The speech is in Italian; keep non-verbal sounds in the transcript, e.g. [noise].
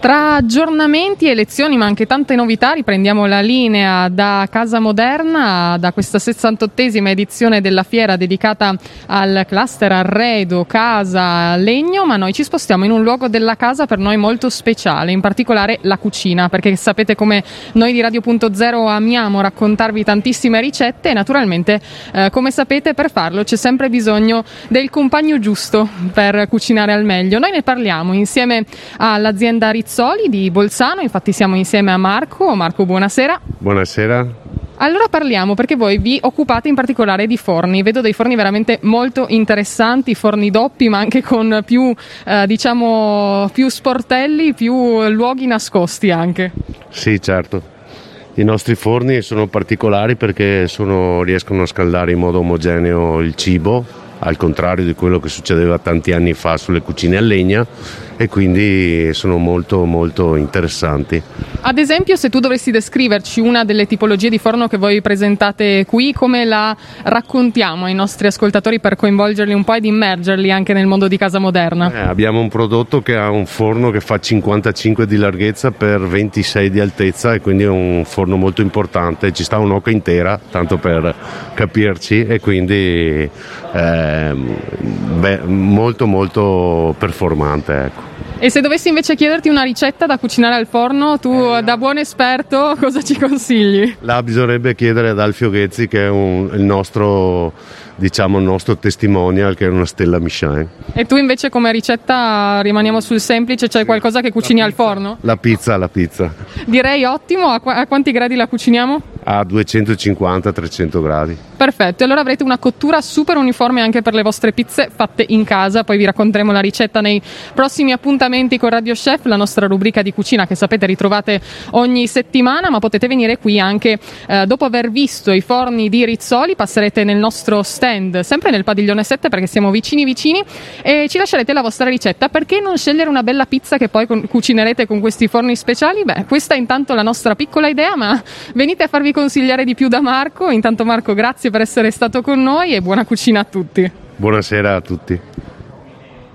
Tra aggiornamenti e lezioni, ma anche tante novità, riprendiamo la linea da Casa Moderna, da questa 68esima edizione della fiera dedicata al cluster arredo, casa, legno, ma noi ci spostiamo in un luogo della casa per noi molto speciale, in particolare la cucina, perché sapete come noi di Radio.0 amiamo raccontarvi tantissime ricette e naturalmente, eh, come sapete, per farlo c'è sempre bisogno del compagno giusto per cucinare al meglio. Noi ne parliamo insieme all'azienda Rizzoli Rizzoli di Bolzano, infatti siamo insieme a Marco. Marco, buonasera. Buonasera. Allora parliamo perché voi vi occupate in particolare di forni, vedo dei forni veramente molto interessanti, forni doppi ma anche con più, eh, diciamo, più sportelli, più luoghi nascosti anche. Sì, certo. I nostri forni sono particolari perché sono, riescono a scaldare in modo omogeneo il cibo, al contrario di quello che succedeva tanti anni fa sulle cucine a legna e quindi sono molto molto interessanti. Ad esempio se tu dovessi descriverci una delle tipologie di forno che voi presentate qui, come la raccontiamo ai nostri ascoltatori per coinvolgerli un po' ed immergerli anche nel mondo di casa moderna? Eh, abbiamo un prodotto che ha un forno che fa 55 di larghezza per 26 di altezza e quindi è un forno molto importante, ci sta un'oca intera, tanto per capirci e quindi eh, beh, molto molto performante. Ecco. E se dovessi invece chiederti una ricetta da cucinare al forno, tu eh, da buon esperto [laughs] cosa ci consigli? La bisognerebbe chiedere ad Alfio Ghezzi che è un, il nostro diciamo il nostro testimonial che è una stella Michelin. E tu invece come ricetta rimaniamo sul semplice, c'è qualcosa che cucini al forno? La pizza, la pizza. Direi ottimo, a, qu- a quanti gradi la cuciniamo? A 250-300 gradi. Perfetto, allora avrete una cottura super uniforme anche per le vostre pizze fatte in casa, poi vi racconteremo la ricetta nei prossimi appuntamenti con Radio Chef, la nostra rubrica di cucina che sapete ritrovate ogni settimana, ma potete venire qui anche eh, dopo aver visto i forni di Rizzoli, passerete nel nostro stand, sempre nel padiglione 7 perché siamo vicini vicini e ci lascerete la vostra ricetta. Perché non scegliere una bella pizza che poi cucinerete con questi forni speciali? Beh, questa è intanto la nostra piccola idea, ma venite a farvi consigliare di più da Marco. Intanto Marco, grazie per essere stato con noi e buona cucina a tutti. Buonasera a tutti.